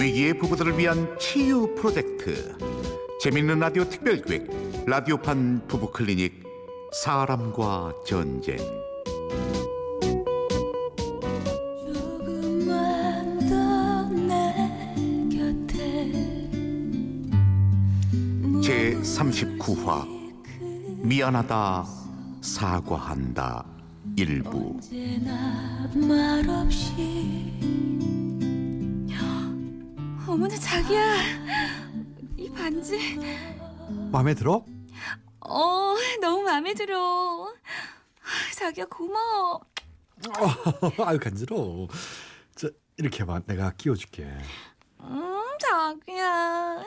위기의 부부들을 위한 치유 프로젝트. 재밌는 라디오 특별기획 라디오판 부부 클리닉 사람과 전쟁 39화. 미안하다 사과한다 일부. 어머나 자기야. 이 반지. 마음에 들어? 어 너무 마음에 들어. 자기야 고마워. 아유 간지러워. 자 이렇게 봐, 내가 끼워줄게. 음 자기야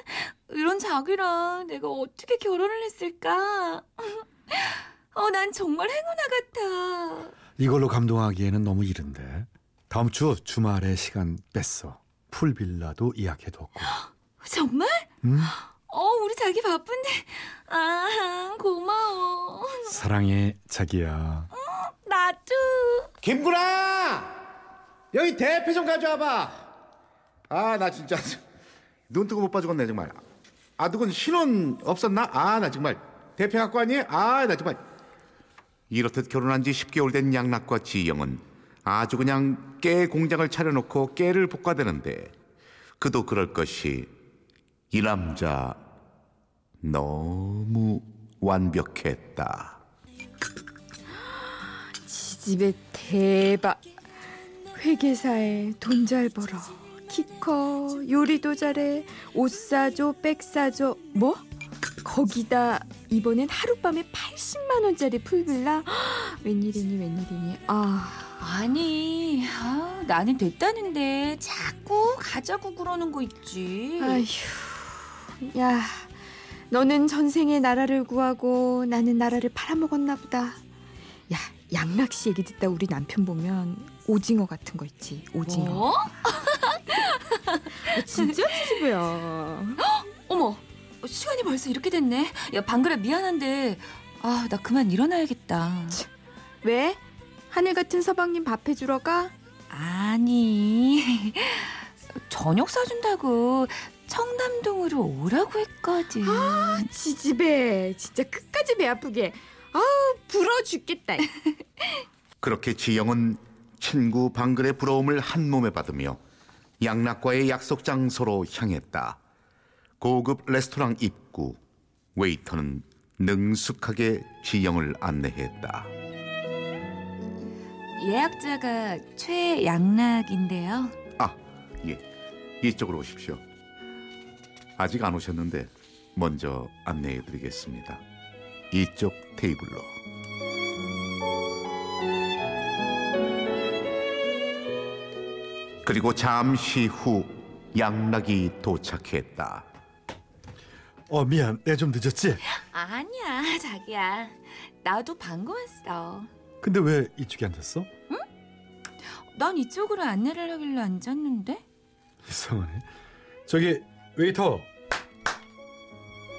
이런 자기랑 내가 어떻게 결혼을 했을까 어 난 정말 행운아 같아 이걸로 감동하기에는 너무 이른데. 다음 주 주말에 시간 뺐어. 풀빌라도 예약해뒀고. 정말? 음, 어, 우리 자기 바쁜데. 아, 고마워. 사랑해 자기야. 나도. 김구라 여기 대패 좀 가져와봐 아 나 진짜. 눈 뜨고 못 봐주겠네 정말. 아 누군 신혼 없었나? 아 나 정말. 대패 갖고 왔니 아 나 정말. 이렇듯 결혼한 지 10개월 된 양락과 지영은 아주 그냥 깨 공장을 차려놓고 깨를 볶아대는데 그도 그럴 것이 이 남자 너무 완벽했다. 지집에 대박. 회계사에 돈 잘 벌어 키 커 요리도 잘해 옷 사줘 백 사줘 뭐? 거기다 이번엔 하룻밤에 80만 원짜리 풀빌라 웬일이니 웬일이니 아 아니, 아, 나는 됐다는데 자꾸 가자고 그러는 거 있지. 아휴 야 너는 전생에 나라를 구하고 나는 나라를 팔아먹었나 보다 야 양락 씨 얘기 듣다 우리 남편 보면 오징어 같은 거 있지 오징어 뭐? 진짜 지집이야 어머, 시간이 벌써 이렇게 됐네. 야, 방글아 미안한데. 아, 나 그만 일어나야겠다. 왜? 하늘 같은 서방님 밥 해주러 가? 아니, 저녁 사준다고 청담동으로 오라고 했거든. 아, 지집애 진짜 끝까지 배 아프게 아우 불어 죽겠다 그렇게 지영은 친구 방글의 부러움을 한 몸에 받으며 양락과의 약속 장소로 향했다. 고급 레스토랑 입구 웨이터는 능숙하게 지영을 안내했다. 예약자가 최양락인데요. 아, 예. 이쪽으로 오십시오. 아직 안 오셨는데 먼저 안내해 드리겠습니다. 이쪽 테이블로. 그리고 잠시 후 양락이 도착했다. 어 미안, 내가 좀 늦었지? 아니야, 자기야. 나도 방금 왔어. 근데 왜 이쪽에 앉았어? 난 이쪽으로 안내를 하길래 앉았는데. 이상하네. 저기 웨이터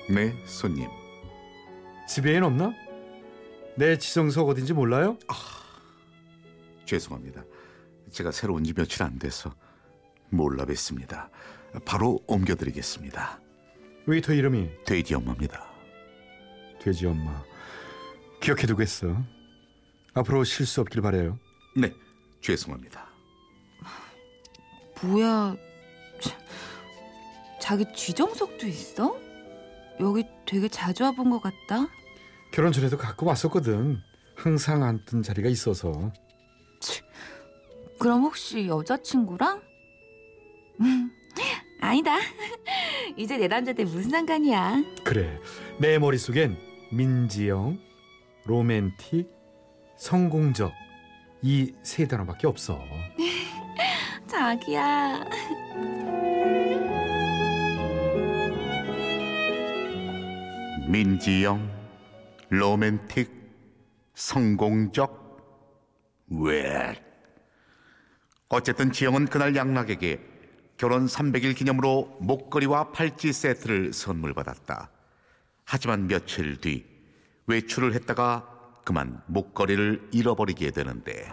네, 손님. 집에 애는 없나? 내 지정석 어딘지 몰라요? 죄송합니다. 제가 새로 온 지 며칠 안 돼서 몰라 뵀습니다. 바로 옮겨드리겠습니다. 웨이터 이름이 돼지 엄마입니다. 돼지 엄마. 기억해두겠어. 앞으로 실수 없길 바래요. 네, 죄송합니다. 뭐야, 자, 자기 쥐정석도 있어? 여기 되게 자주 와본 것 같다. 결혼 전에도 갖고 왔었거든. 항상 앉던 자리가 있어서. 그럼 혹시 여자친구랑? 음, 아니다. 이제 내 남자한테 무슨 상관이야. 그래. 내 머릿속엔 민지영, 로맨틱, 성공적 이 세 단어밖에 없어. 자기야. 민지영, 로맨틱, 성공적, 왜? 어쨌든 지영은 그날 양락에게 결혼 300일 기념으로 목걸이와 팔찌 세트를 선물 받았다. 하지만 며칠 뒤 외출을 했다가 그만 목걸이를 잃어버리게 되는데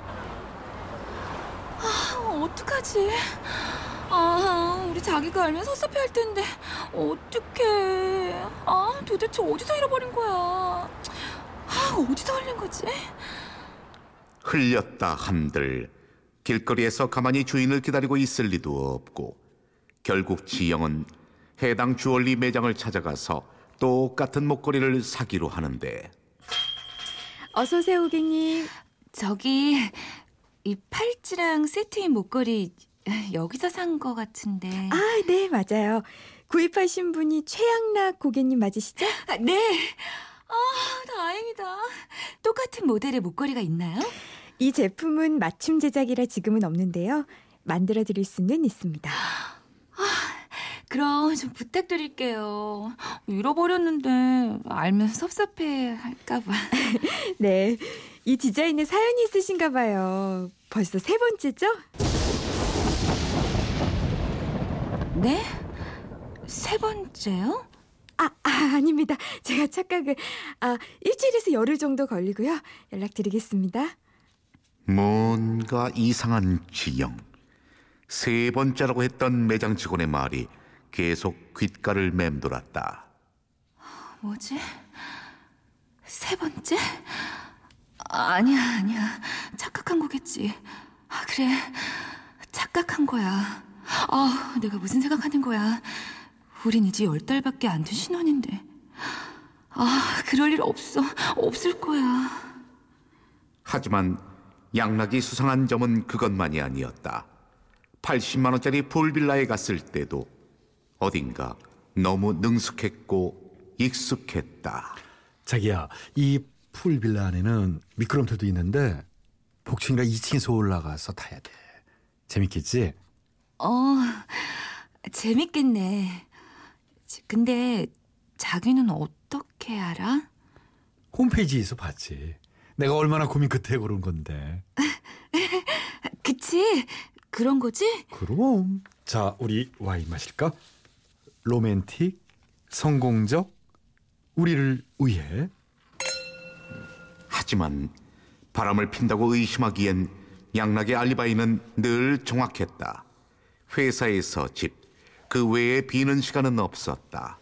아, 어떡하지? 아, 우리 자기가 알면 섭섭해할 텐데 어떡해? 아, 도대체 어디서 잃어버린 거야? 아, 어디서 흘린 거지? 흘렸다 한들 길거리에서 가만히 주인을 기다리고 있을 리도 없고 결국 지영은 해당 주얼리 매장을 찾아가서 똑같은 목걸이를 사기로 하는데 어서 오세요, 고객님. 저기 이 팔찌랑 세트인 목걸이 여기서 산 거 같은데. 아, 네, 맞아요. 구입하신 분이 최양락 고객님 맞으시죠? 아, 네. 아, 다행이다. 똑같은 모델의 목걸이가 있나요? 이 제품은 맞춤 제작이라 지금은 없는데요. 만들어 드릴 수는 있습니다. 그럼 좀 부탁드릴게요. 잃어버렸는데 알면 섭섭해 할까봐. 네. 이 디자인에 사연이 있으신가 봐요. 벌써 세 번째죠? 네? 세 번째요? 아, 아, 아닙니다. 제가 착각을. 아, 일주일에서 열흘 정도 걸리고요. 연락드리겠습니다. 뭔가 이상한 지영. 세 번째라고 했던 매장 직원의 말이 계속 귓가를 맴돌았다. 뭐지? 세 번째? 아니야, 아니야. 착각한 거겠지. 아, 그래. 착각한 거야. 아, 내가 무슨 생각하는 거야. 우린 이제 열 달밖에 안 된 신혼인데. 아, 그럴 일 없어. 없을 거야. 하지만 양락이 수상한 점은 그것만이 아니었다. 80만 원짜리 풀빌라에 갔을 때도 어딘가 너무 능숙했고 익숙했다. 자기야, 이 풀빌라 안에는 미끄럼틀도 있는데 복층이라 2층에서 올라가서 타야 돼. 재밌겠지? 어, 재밌겠네. 근데 자기는 어떻게 알아? 홈페이지에서 봤지. 내가 얼마나 고민 끝에 고른 건데. 그치? 그런 거지? 그럼. 자, 우리 와인 마실까? 로맨틱, 성공적, 우리를 위해. 하지만 바람을 핀다고 의심하기엔 양락의 알리바이는 늘 정확했다. 회사에서 집, 그 외에 비는 시간은 없었다.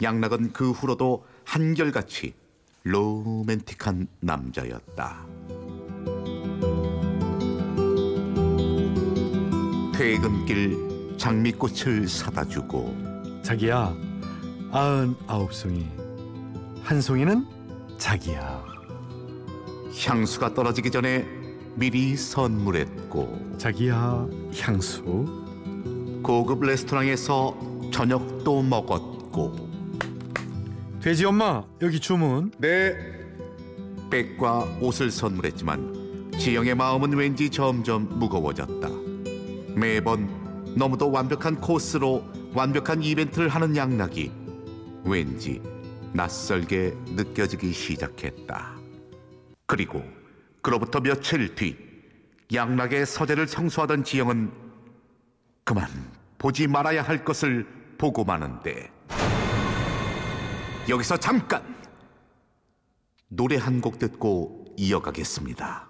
양락은 그 후로도 한결같이 로맨틱한 남자였다. 퇴근길 장미꽃을 사다 주고 자기야, 아흔 아홉 송이. 한 송이는 자기야. 향수가 떨어지기 전에 미리 선물했고 자기야, 향수. 고급 레스토랑에서 저녁도 먹었고 돼지 엄마, 여기 주문. 네. 백과 옷을 선물했지만 지영의 마음은 왠지 점점 무거워졌다. 매번 너무도 완벽한 코스로 완벽한 이벤트를 하는 양락이 왠지 낯설게 느껴지기 시작했다. 그리고 그로부터 며칠 뒤 양락의 서재를 청소하던 지영은 그만 보지 말아야 할 것을 보고 마는데 여기서 잠깐 노래 한 곡 듣고 이어가겠습니다.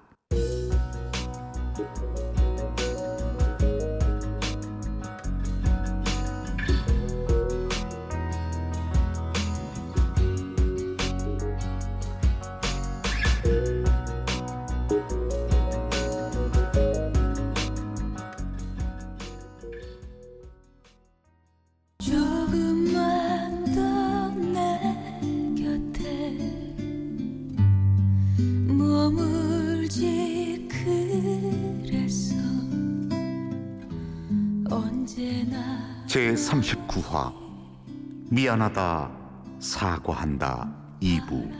39화 미안하다 사과한다 2부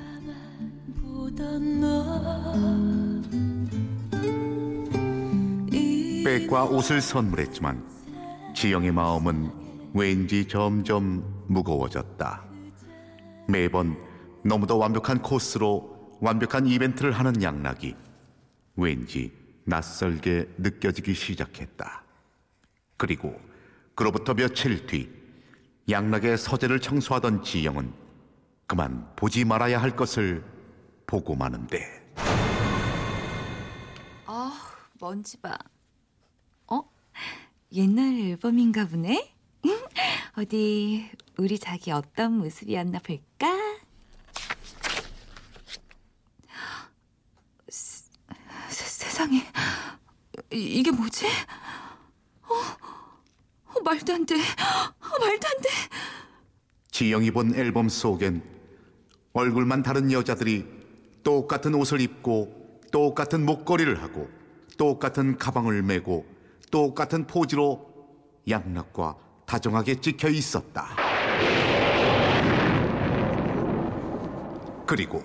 보던 너 백과 옷을 선물했지만 지영의 마음은 왠지 점점 무거워졌다. 매번 너무도 완벽한 코스로 완벽한 이벤트를 하는 양락이 왠지 낯설게 느껴지기 시작했다. 그리고 그로부터 며칠 뒤 양락의 서재를 청소하던 지영은 그만 보지 말아야 할 것을 보고 마는데 아, 먼지 봐. 어? 옛날 앨범인가 보네? 어디 우리 자기 어떤 모습이었나 볼까? 세, 세- 세상에 이, 게 뭐지? 말도 안 돼. 어, 말도 안 돼. 지영이 본 앨범 속엔 얼굴만 다른 여자들이 똑같은 옷을 입고 똑같은 목걸이를 하고 똑같은 가방을 메고 똑같은 포즈로 양락과 다정하게 찍혀 있었다. 그리고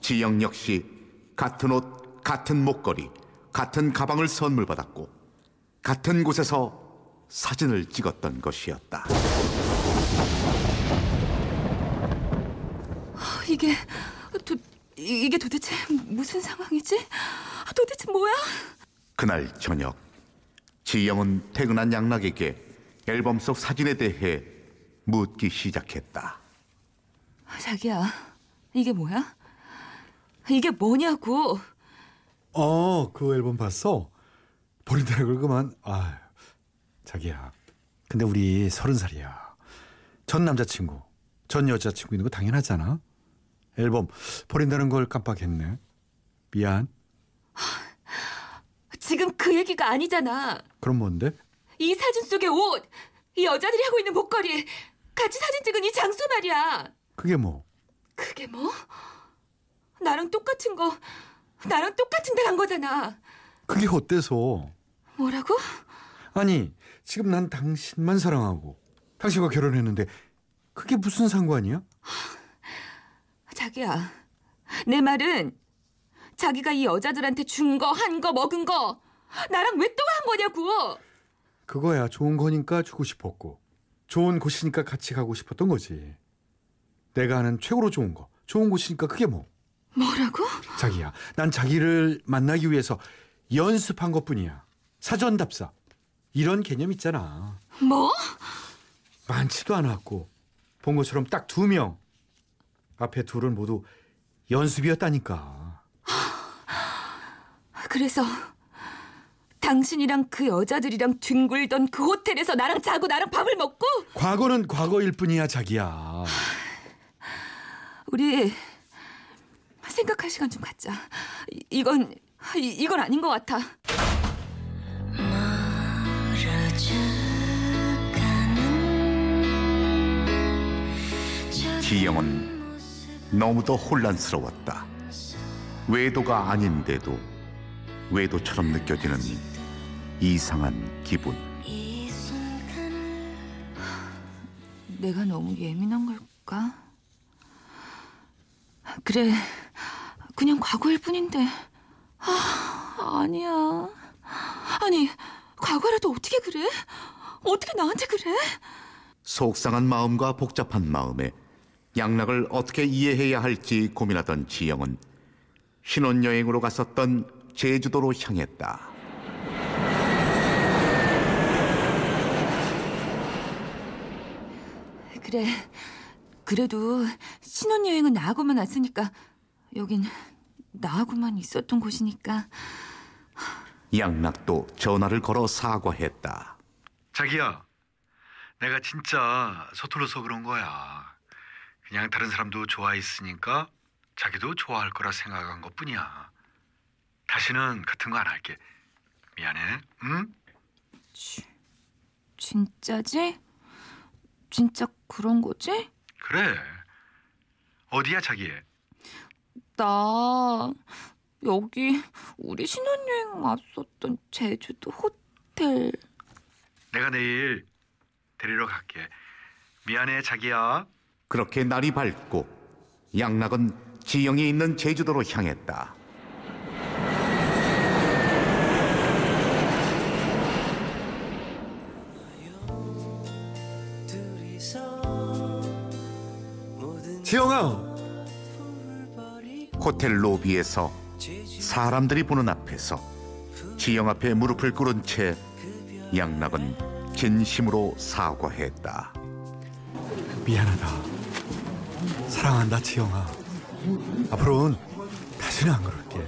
지영 역시 같은 옷, 같은 목걸이, 같은 가방을 선물 받았고 같은 곳에서 사진을 찍었던 것이었다. 이게 도, 이게 도대체 무슨 상황이지? 도대체 뭐야? 그날 저녁 지영은 퇴근한 양락에게 앨범 속 사진에 대해 묻기 시작했다. 자기야, 이게 뭐야? 이게 뭐냐고? 어, 그 앨범 봤어? 버린다는 걸 그만. 아, 자기야. 근데 우리 서른 살이야. 전 남자친구, 전 여자친구 있는 거 당연하잖아. 앨범 버린다는 걸 깜빡했네. 미안. 지금 그 얘기가 아니잖아. 그럼 뭔데? 이 사진 속의 옷, 이 여자들이 하고 있는 목걸이, 같이 사진 찍은 이 장소 말이야. 그게 뭐? 그게 뭐? 나랑 똑같은 거, 나랑 똑같은 데 간 거잖아. 그게 어때서? 뭐라고? 아니, 지금 난 당신만 사랑하고 당신과 결혼했는데 그게 무슨 상관이야? 자기야, 내 말은 자기가 이 여자들한테 준 거, 한 거, 먹은 거 나랑 왜 또 한 거냐고. 그거야 좋은 거니까 주고 싶었고 좋은 곳이니까 같이 가고 싶었던 거지. 내가 아는 최고로 좋은 거, 좋은 곳이니까 그게 뭐? 뭐라고? 자기야, 난 자기를 만나기 위해서 연습한 것뿐이야. 사전 답사 이런 개념 있잖아. 뭐? 많지도 않았고 본 것처럼 딱 두 명. 앞에 둘은 모두 연습이었다니까. 그래서 당신이랑 그 여자들이랑 뒹굴던 그 호텔에서 나랑 자고 나랑 밥을 먹고 과거는 과거일 뿐이야, 자기야. 우리 생각할 시간 좀 갖자. 이- 이건 이, 이건 아닌 것 같아. 지영은 너무도 혼란스러웠다. 외도가 아닌데도 외도처럼 느껴지는 이상한 기분. 내가 너무 예민한 걸까? 그래, 그냥 과거일 뿐인데. 아, 아니야. 아니, 과거라도 어떻게 그래? 어떻게 나한테 그래? 속상한 마음과 복잡한 마음에 양락을 어떻게 이해해야 할지 고민하던 지영은 신혼여행으로 갔었던 제주도로 향했다. 그래, 그래도 신혼여행은 나하고만 왔으니까 여긴 나하고만 있었던 곳이니까 양락도 전화를 걸어 사과했다. 자기야, 내가 진짜 서툴러서 그런 거야. 그냥 다른 사람도 좋아했으니까 자기도 좋아할 거라 생각한 것 뿐이야. 다시는 같은 거 안 할게. 미안해, 응? 진짜지? 진짜 그런 거지? 그래. 어디야, 자기? 나 여기 우리 신혼여행 왔었던 제주도 호텔 내가 내일 데리러 갈게. 미안해, 자기야. 그렇게 날이 밝고 양락은 지영이 있는 제주도로 향했다. 지영아, 호텔 로비에서 사람들이 보는 앞에서 지영 앞에 무릎을 꿇은 채 양락은 진심으로 사과했다. 미안하다. 사랑한다, 지영아. 앞으로는 다시는 안 그럴게.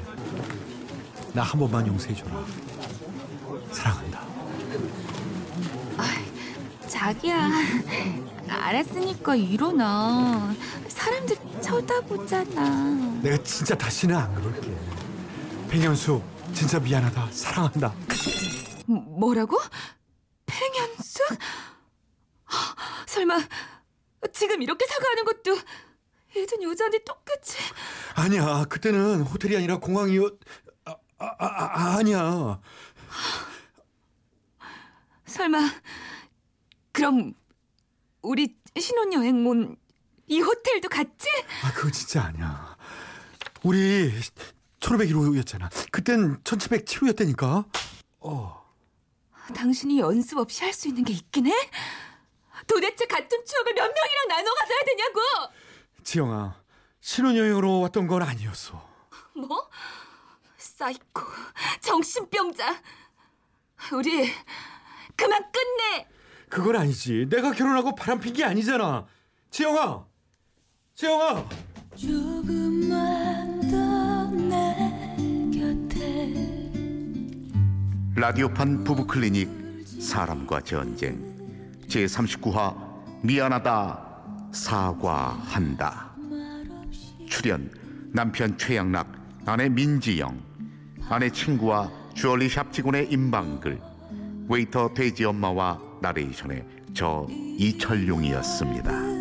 나 한 번만 용서해줘라. 사랑한다. 자기야, 알았으니까 일어나. 사람들 쳐다보잖아. 내가 진짜 다시는 안 그럴게. 백현수, 진짜 미안하다. 사랑한다. 뭐라고? 팽현수? 아, 설마 지금 이렇게 사과하는 것도 예전 여자한테 똑같이 아니야, 그때는 호텔이 아니라 공항이었. 아, 아, 아, 아, 아니야. 설마 그럼 우리 신혼여행 온 이 호텔도 같이? 아, 그거 진짜 아니야. 우리 1501호였잖아. 그땐 1707호였다니까. 어. 당신이 연습 없이 할 수 있는 게 있긴 해? 도대체 같은 추억을 몇 명이랑 나눠 가져야 되냐고! 지영아, 신혼여행으로 왔던 건 아니었어. 뭐? 사이코, 정신병자. 우리 그만 끝내. 그건 아니지. 내가 결혼하고 바람핀 게 아니잖아. 지영아! 지영아! 조금만 더내 곁에 라디오판 부부 클리닉 사람과 전쟁 제 39화 미안하다 사과한다 출연 남편 최양락 아내 민지영 아내 친구와 주얼리 샵 직원의 임방글 웨이터 돼지 엄마와 나레이션의 저 이철용이었습니다.